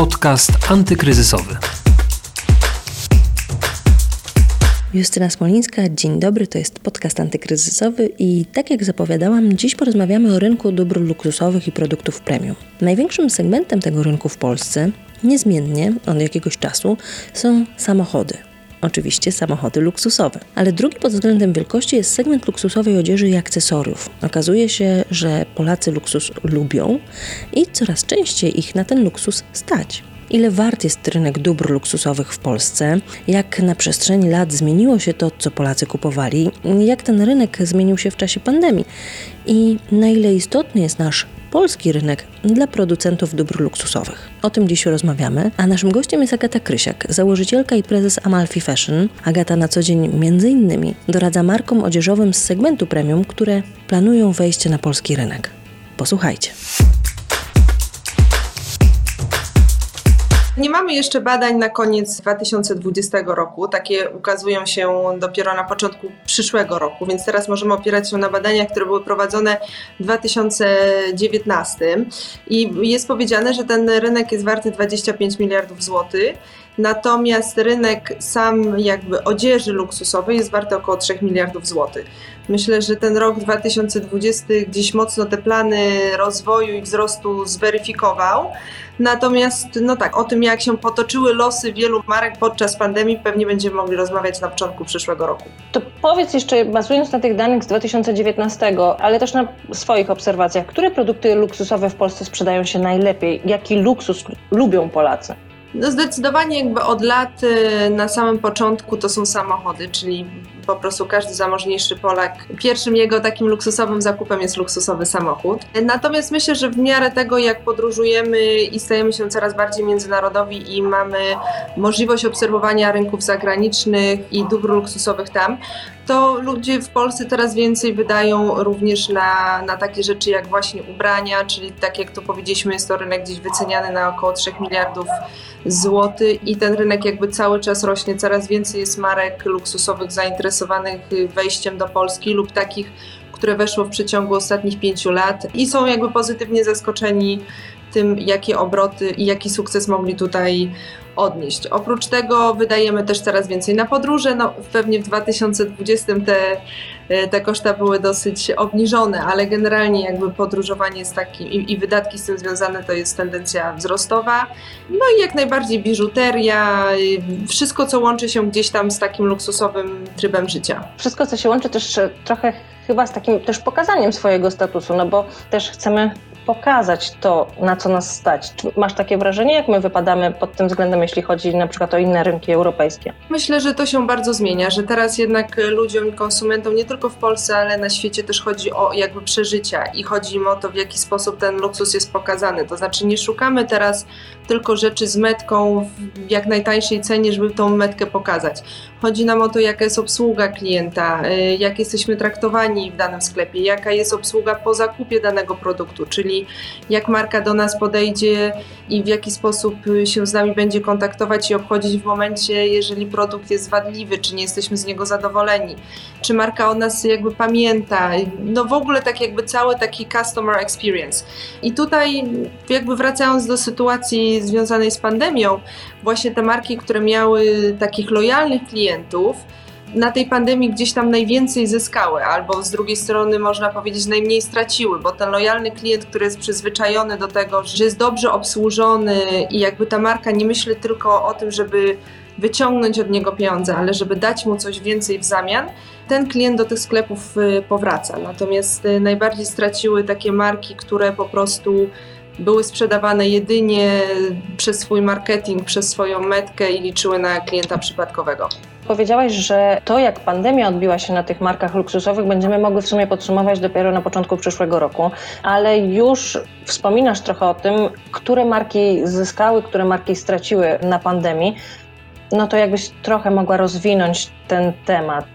Podcast antykryzysowy. Justyna Smolińska, dzień dobry, to jest podcast antykryzysowy i tak jak zapowiadałam, dziś porozmawiamy o rynku dóbr luksusowych i produktów premium. Największym segmentem tego rynku w Polsce, niezmiennie od jakiegoś czasu, są samochody. Oczywiście samochody luksusowe. Ale drugi pod względem wielkości jest segment luksusowej odzieży i akcesoriów. Okazuje się, że Polacy luksus lubią i coraz częściej ich na ten luksus stać ile wart jest rynek dóbr luksusowych w Polsce, jak na przestrzeni lat zmieniło się to, co Polacy kupowali, jak ten rynek zmienił się w czasie pandemii i na ile istotny jest nasz polski rynek dla producentów dóbr luksusowych. O tym dziś rozmawiamy, a naszym gościem jest Agata Krysiak, założycielka i prezes Amalfi Fashion. Agata na co dzień między innymi doradza markom odzieżowym z segmentu premium, które planują wejście na polski rynek. Posłuchajcie. Nie mamy jeszcze badań na koniec 2020 roku. Takie ukazują się dopiero na początku przyszłego roku, więc teraz możemy opierać się na badaniach, które były prowadzone w 2019. I jest powiedziane, że ten rynek jest warty 25 miliardów złotych. Natomiast rynek sam jakby odzieży luksusowej jest warty około 3 miliardów złotych. Myślę, że ten rok 2020 gdzieś mocno te plany rozwoju i wzrostu zweryfikował. Natomiast, no tak, o tym, jak się potoczyły losy wielu marek podczas pandemii, pewnie będziemy mogli rozmawiać na początku przyszłego roku. To powiedz jeszcze, bazując na tych danych z 2019, ale też na swoich obserwacjach, które produkty luksusowe w Polsce sprzedają się najlepiej? Jaki luksus lubią Polacy? No zdecydowanie jakby od lat y, na samym początku to są samochody, czyli po prostu każdy zamożniejszy Polak, pierwszym jego takim luksusowym zakupem jest luksusowy samochód. Natomiast myślę, że w miarę tego, jak podróżujemy i stajemy się coraz bardziej międzynarodowi i mamy możliwość obserwowania rynków zagranicznych i dóbr luksusowych tam, to ludzie w Polsce coraz więcej wydają również na, na takie rzeczy jak właśnie ubrania, czyli tak jak tu powiedzieliśmy, jest to rynek gdzieś wyceniany na około 3 miliardów złotych i ten rynek jakby cały czas rośnie, coraz więcej jest marek luksusowych zainteresowanych wejściem do Polski lub takich, które weszło w przeciągu ostatnich pięciu lat i są jakby pozytywnie zaskoczeni tym, jakie obroty i jaki sukces mogli tutaj odnieść. Oprócz tego wydajemy też coraz więcej na podróże. No, pewnie w 2020 te, te koszta były dosyć obniżone, ale generalnie jakby podróżowanie jest taki i, i wydatki z tym związane to jest tendencja wzrostowa. No i jak najbardziej biżuteria, wszystko co łączy się gdzieś tam z takim luksusowym trybem życia. Wszystko co się łączy też trochę chyba z takim też pokazaniem swojego statusu, no bo też chcemy pokazać to, na co nas stać. Czy masz takie wrażenie, jak my wypadamy pod tym względem, jeśli chodzi na przykład o inne rynki europejskie? Myślę, że to się bardzo zmienia, że teraz jednak ludziom i konsumentom nie tylko w Polsce, ale na świecie też chodzi o jakby przeżycia i chodzi im o to, w jaki sposób ten luksus jest pokazany. To znaczy nie szukamy teraz tylko rzeczy z metką w jak najtańszej cenie, żeby tą metkę pokazać. Chodzi nam o to, jaka jest obsługa klienta, y, jak jesteśmy traktowani w danym sklepie, jaka jest obsługa po zakupie danego produktu, czyli jak marka do nas podejdzie i w jaki sposób się z nami będzie kontaktować i obchodzić w momencie, jeżeli produkt jest wadliwy, czy nie jesteśmy z niego zadowoleni, czy marka o nas jakby pamięta, no w ogóle tak jakby cały taki customer experience. I tutaj jakby wracając do sytuacji związanej z pandemią, właśnie te marki, które miały takich lojalnych klientów, na tej pandemii gdzieś tam najwięcej zyskały, albo z drugiej strony można powiedzieć najmniej straciły, bo ten lojalny klient, który jest przyzwyczajony do tego, że jest dobrze obsłużony i jakby ta marka nie myśli tylko o tym, żeby wyciągnąć od niego pieniądze, ale żeby dać mu coś więcej w zamian, ten klient do tych sklepów y, powraca. Natomiast y, najbardziej straciły takie marki, które po prostu były sprzedawane jedynie przez swój marketing, przez swoją metkę i liczyły na klienta przypadkowego. Powiedziałaś, że to, jak pandemia odbiła się na tych markach luksusowych, będziemy mogli w sumie podsumować dopiero na początku przyszłego roku, ale już wspominasz trochę o tym, które marki zyskały, które marki straciły na pandemii. No to jakbyś trochę mogła rozwinąć ten temat.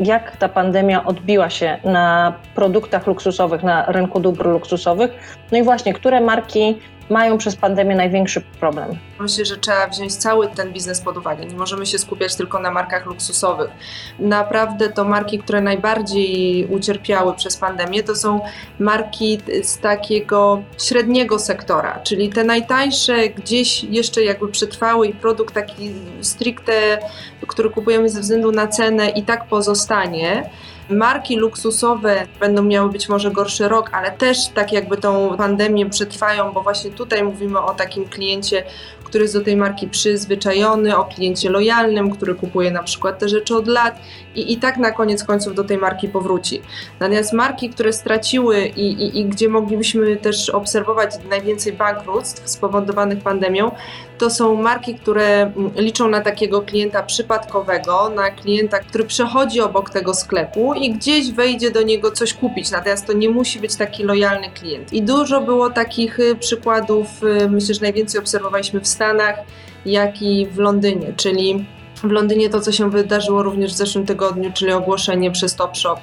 Jak ta pandemia odbiła się na produktach luksusowych, na rynku dóbr luksusowych? No i właśnie, które marki mają przez pandemię największy problem? Myślę, że trzeba wziąć cały ten biznes pod uwagę. Nie możemy się skupiać tylko na markach luksusowych. Naprawdę to marki, które najbardziej ucierpiały przez pandemię, to są marki z takiego średniego sektora, czyli te najtańsze gdzieś jeszcze jakby przetrwały i produkt taki stricte, który kupujemy ze względu na cenę i tak pozostanie. Marki luksusowe będą miały być może gorszy rok, ale też tak jakby tą pandemię przetrwają, bo właśnie tutaj mówimy o takim kliencie, który jest do tej marki przyzwyczajony, o kliencie lojalnym, który kupuje na przykład te rzeczy od lat i, i tak na koniec końców do tej marki powróci. Natomiast marki, które straciły i, i, i gdzie moglibyśmy też obserwować najwięcej bankructw spowodowanych pandemią, to są marki, które liczą na takiego klienta przypadkowego, na klienta, który przechodzi obok tego sklepu i gdzieś wejdzie do niego coś kupić. Natomiast to nie musi być taki lojalny klient. I dużo było takich y, przykładów, y, myślę, że najwięcej obserwowaliśmy w Stanach, jak i w Londynie, czyli w Londynie to, co się wydarzyło również w zeszłym tygodniu, czyli ogłoszenie przez Topshop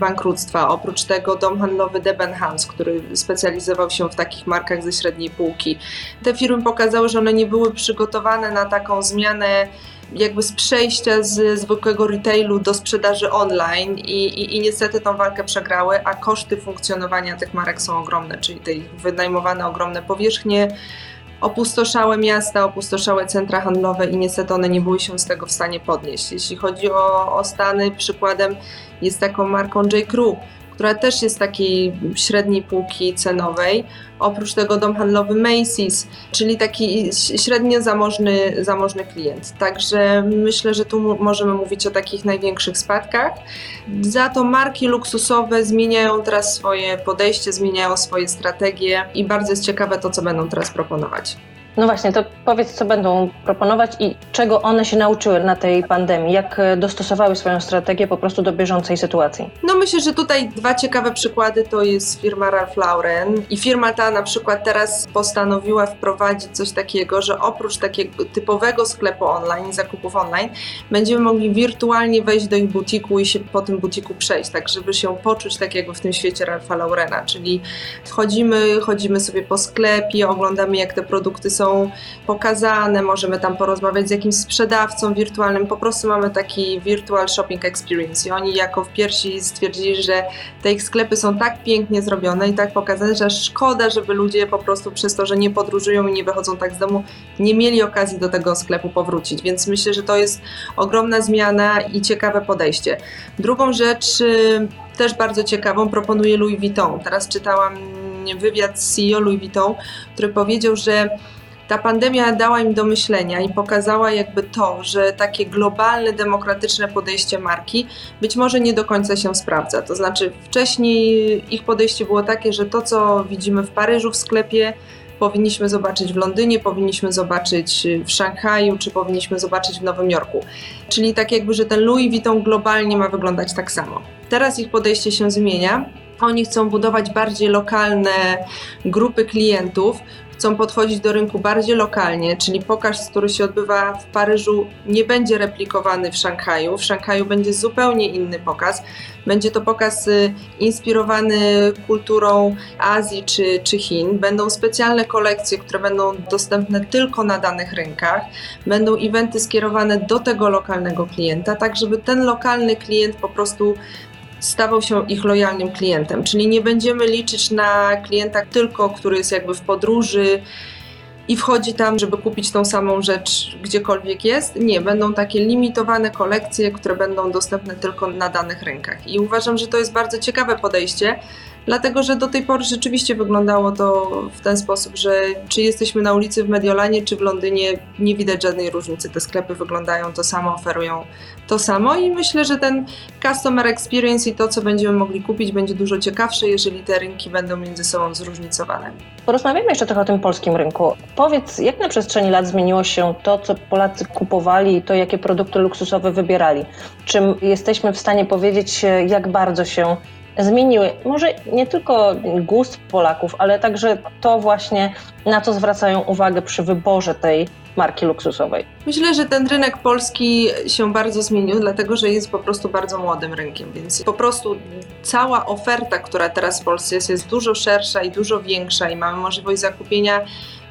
bankructwa. Oprócz tego dom handlowy Debenhams, który specjalizował się w takich markach ze średniej półki. Te firmy pokazały, że one nie były przygotowane na taką zmianę jakby z przejścia z zwykłego retailu do sprzedaży online i, i, i niestety tą walkę przegrały, a koszty funkcjonowania tych marek są ogromne, czyli te wynajmowane ogromne powierzchnie, opustoszałe miasta, opustoszałe centra handlowe i niestety one nie były się z tego w stanie podnieść. Jeśli chodzi o, o Stany, przykładem jest taką marką J. Crew, która też jest takiej średniej półki cenowej. Oprócz tego dom handlowy Macy's, czyli taki średnio zamożny, zamożny klient. Także myślę, że tu możemy mówić o takich największych spadkach. Za to marki luksusowe zmieniają teraz swoje podejście, zmieniają swoje strategie i bardzo jest ciekawe to, co będą teraz proponować. No właśnie, to powiedz, co będą proponować i czego one się nauczyły na tej pandemii, jak e, dostosowały swoją strategię po prostu do bieżącej sytuacji. No myślę, że tutaj dwa ciekawe przykłady to jest firma Ralph Lauren i firma ta na przykład teraz postanowiła wprowadzić coś takiego, że oprócz takiego typowego sklepu online, zakupów online, będziemy mogli wirtualnie wejść do ich butiku i się po tym butiku przejść, tak żeby się poczuć tak jakby w tym świecie Ralpha Laurena, czyli wchodzimy, chodzimy sobie po sklepie, oglądamy jak te produkty są pokazane, możemy tam porozmawiać z jakimś sprzedawcą wirtualnym. Po prostu mamy taki virtual shopping experience i oni jako w pierwsi stwierdzili, że te ich sklepy są tak pięknie zrobione i tak pokazane, że szkoda, żeby ludzie po prostu przez to, że nie podróżują i nie wychodzą tak z domu, nie mieli okazji do tego sklepu powrócić. Więc myślę, że to jest ogromna zmiana i ciekawe podejście. Drugą rzecz, y, też bardzo ciekawą, proponuje Louis Vuitton. Teraz czytałam wywiad z CEO Louis Vuitton, który powiedział, że ta pandemia dała im do myślenia i pokazała jakby to, że takie globalne, demokratyczne podejście marki być może nie do końca się sprawdza. To znaczy, wcześniej ich podejście było takie, że to, co widzimy w Paryżu w sklepie, powinniśmy zobaczyć w Londynie, powinniśmy zobaczyć w Szanghaju, czy powinniśmy zobaczyć w Nowym Jorku. Czyli tak jakby, że ten Louis Vuitton globalnie ma wyglądać tak samo. Teraz ich podejście się zmienia. Oni chcą budować bardziej lokalne grupy klientów, chcą podchodzić do rynku bardziej lokalnie, czyli pokaz, który się odbywa w Paryżu, nie będzie replikowany w Szanghaju. W Szanghaju będzie zupełnie inny pokaz. Będzie to pokaz y, inspirowany kulturą Azji czy, czy Chin. Będą specjalne kolekcje, które będą dostępne tylko na danych rynkach. Będą eventy skierowane do tego lokalnego klienta, tak żeby ten lokalny klient po prostu stawał się ich lojalnym klientem. Czyli nie będziemy liczyć na klienta tylko, który jest jakby w podróży i wchodzi tam, żeby kupić tą samą rzecz gdziekolwiek jest. Nie, będą takie limitowane kolekcje, które będą dostępne tylko na danych rynkach. I uważam, że to jest bardzo ciekawe podejście, dlatego że do tej pory rzeczywiście wyglądało to w ten sposób, że czy jesteśmy na ulicy w Mediolanie, czy w Londynie, nie widać żadnej różnicy. Te sklepy wyglądają to samo, oferują to samo i myślę, że ten customer experience i to, co będziemy mogli kupić, będzie dużo ciekawsze, jeżeli te rynki będą między sobą zróżnicowane. Porozmawiamy jeszcze trochę o tym polskim rynku. Powiedz, jak na przestrzeni lat zmieniło się to, co Polacy kupowali i to, jakie produkty luksusowe wybierali? Czym jesteśmy w stanie powiedzieć, jak bardzo się zmieniły może nie tylko gust Polaków, ale także to właśnie, na co zwracają uwagę przy wyborze tej marki luksusowej? Myślę, że ten rynek polski się bardzo zmienił, dlatego że jest po prostu bardzo młodym rynkiem, więc po prostu cała oferta, która teraz w Polsce jest, jest dużo szersza i dużo większa i mamy możliwość zakupienia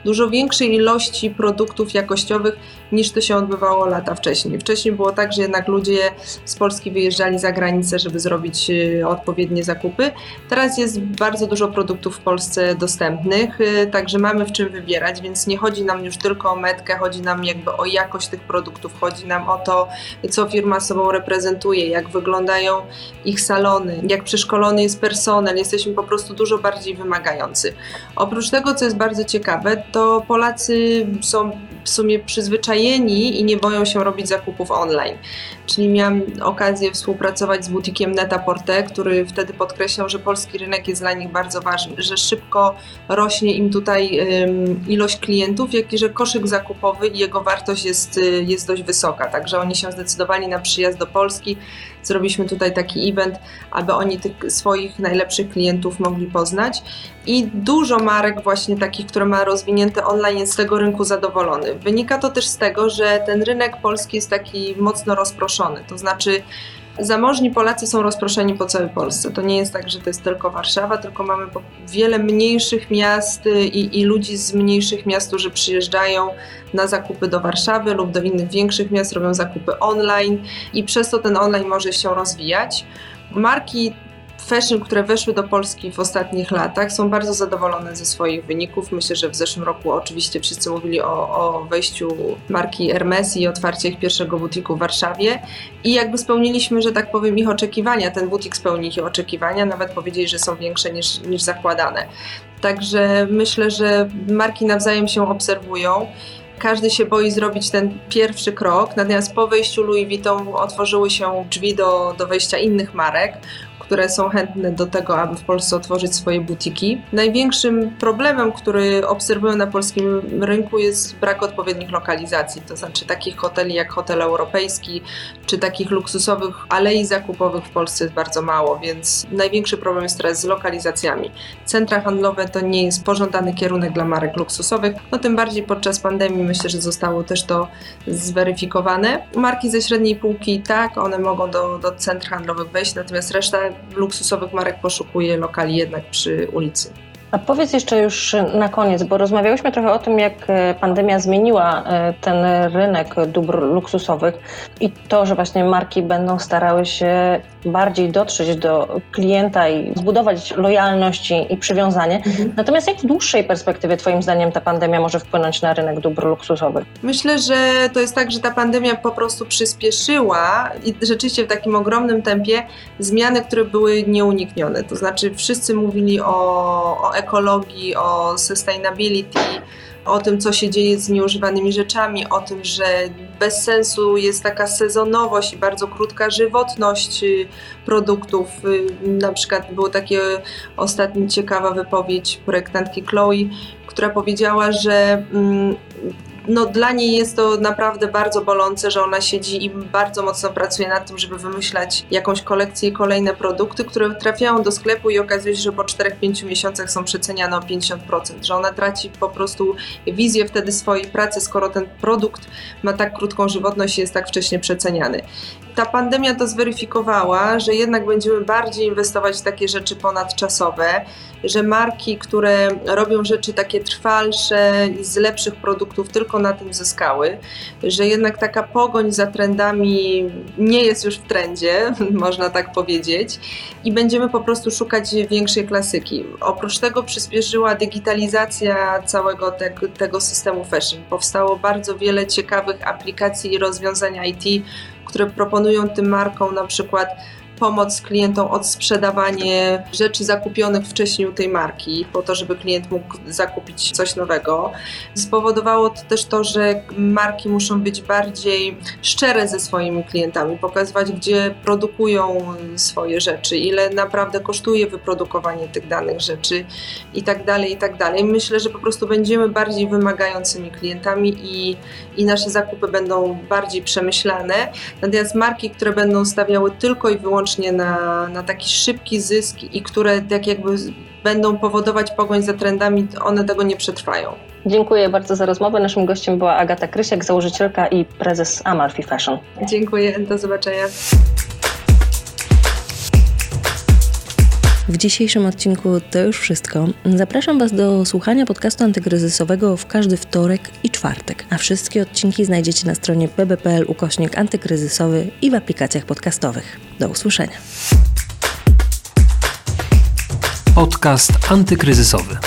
dużo większej ilości produktów jakościowych niż to się odbywało lata wcześniej. Wcześniej było tak, że jednak ludzie z Polski wyjeżdżali za granicę, żeby zrobić y, odpowiednie zakupy. Teraz jest bardzo dużo produktów w Polsce dostępnych, y, także mamy w czym wybierać, więc nie chodzi nam już tylko o metkę, chodzi nam jakby o jakość tych produktów, chodzi nam o to, co firma sobą reprezentuje, jak wyglądają ich salony, jak przeszkolony jest personel, jesteśmy po prostu dużo bardziej wymagający. Oprócz tego, co jest bardzo ciekawe, to Polacy są w sumie przyzwyczajeni i nie boją się robić zakupów online. Czyli miałam okazję współpracować z butikiem Netaporte, który wtedy podkreślał, że polski rynek jest dla nich bardzo ważny, że szybko rośnie im tutaj ilość klientów, jak i że koszyk zakupowy i jego wartość jest, jest dość wysoka. Także oni się zdecydowali na przyjazd do Polski. Zrobiliśmy tutaj taki event, aby oni tych swoich najlepszych klientów mogli poznać. I dużo marek właśnie takich, które ma rozwinięte online jest z tego rynku zadowolony. Wynika to też z tego, że ten rynek polski jest taki mocno rozproszony. To znaczy, zamożni Polacy są rozproszeni po całej Polsce. To nie jest tak, że to jest tylko Warszawa, tylko mamy wiele mniejszych miast i, i, ludzi z mniejszych miast, którzy przyjeżdżają na zakupy do Warszawy lub do innych większych miast, robią zakupy online i przez to ten online może się rozwijać. Marki fashion, które weszły do Polski w ostatnich latach, są bardzo zadowolone ze swoich wyników. Myślę, że w zeszłym roku oczywiście wszyscy mówili o, o wejściu marki Hermes i otwarcie ich pierwszego butiku w Warszawie. I jakby spełniliśmy, że tak powiem, ich oczekiwania. Ten butik spełnił ich oczekiwania, nawet powiedzieli, że są większe niż, niż zakładane. Także myślę, że marki nawzajem się obserwują każdy się boi zrobić ten pierwszy krok, natomiast po wejściu Louis Vuitton otworzyły się drzwi do, do wejścia innych marek które są chętne do tego, aby w Polsce otworzyć swoje butiki. Największym problemem, który obserwują na polskim rynku jest brak odpowiednich lokalizacji, to znaczy takich hoteli jak hotel europejski, czy takich luksusowych alei zakupowych w Polsce jest bardzo mało, więc największy problem jest teraz z lokalizacjami. Centra handlowe to nie jest pożądany kierunek dla marek luksusowych, no tym bardziej podczas pandemii myślę, że zostało też to zweryfikowane. Marki ze średniej półki tak, one mogą do, do centr handlowych wejść, natomiast reszta luksusowych marek poszukuje lokali jednak przy ulicy. A powiedz jeszcze już na koniec, bo rozmawiałyśmy trochę o tym, jak e, pandemia zmieniła e, ten rynek dóbr luksusowych i to, że właśnie marki będą starały się bardziej dotrzeć do klienta i zbudować lojalność i przywiązanie. Mhm. Natomiast jak w dłuższej perspektywie, Twoim zdaniem, ta pandemia może wpłynąć na rynek dóbr luksusowych? Myślę, że to jest tak, że ta pandemia po prostu przyspieszyła i rzeczywiście w takim ogromnym tempie zmiany, które były nieuniknione. To znaczy, wszyscy mówili o, o ekologii, o sustainability, o tym, co się dzieje z nieużywanymi rzeczami, o tym, że bez sensu jest taka sezonowość i bardzo krótka żywotność y, produktów. Y, na przykład była takie ostatnia ciekawa wypowiedź projektantki Chloe, która powiedziała, że mm, no, dla niej jest to naprawdę bardzo bolące, że ona siedzi i bardzo mocno pracuje nad tym, żeby wymyślać jakąś kolekcję i kolejne produkty, które trafiają do sklepu i okazuje się, że po 4-5 miesiącach są przeceniane o 50%, że ona traci po prostu wizję wtedy swojej pracy, skoro ten produkt ma tak krótką żywotność i jest tak wcześnie przeceniany. Ta pandemia to zweryfikowała, że jednak będziemy bardziej inwestować w takie rzeczy ponadczasowe, że marki, które robią rzeczy takie trwalsze i z lepszych produktów, tylko na tym zyskały, że jednak taka pogoń za trendami nie jest już w trendzie, można tak powiedzieć, i będziemy po prostu szukać większej klasyki. Oprócz tego przyspieszyła digitalizacja całego te, tego systemu fashion. Powstało bardzo wiele ciekawych aplikacji i rozwiązań IT, które proponują tym markom na przykład pomoc klientom odsprzedawanie rzeczy zakupionych wcześniej u tej marki, po to, żeby klient mógł zakupić coś nowego. Spowodowało to też to, że marki muszą być bardziej szczere ze swoimi klientami, pokazywać, gdzie produkują swoje rzeczy, ile naprawdę kosztuje wyprodukowanie tych danych rzeczy i tak dalej, i tak dalej. Myślę, że po prostu będziemy bardziej wymagającymi klientami i, i nasze zakupy będą bardziej przemyślane. Natomiast marki, które będą stawiały tylko i wyłącznie wyłącznie na, na taki szybki zysk i które tak jakby będą powodować pogoń za trendami, one tego nie przetrwają. Dziękuję bardzo za rozmowę. Naszym gościem była Agata Krysiak, założycielka i prezes Amalfi Fashion. Dziękuję, do zobaczenia. W dzisiejszym odcinku to już wszystko. Zapraszam Was do słuchania podcastu antykryzysowego w każdy wtorek i czwartek, a wszystkie odcinki znajdziecie na stronie bb.pl ukośnik antykryzysowy i w aplikacjach podcastowych. Do usłyszenia. Podcast antykryzysowy.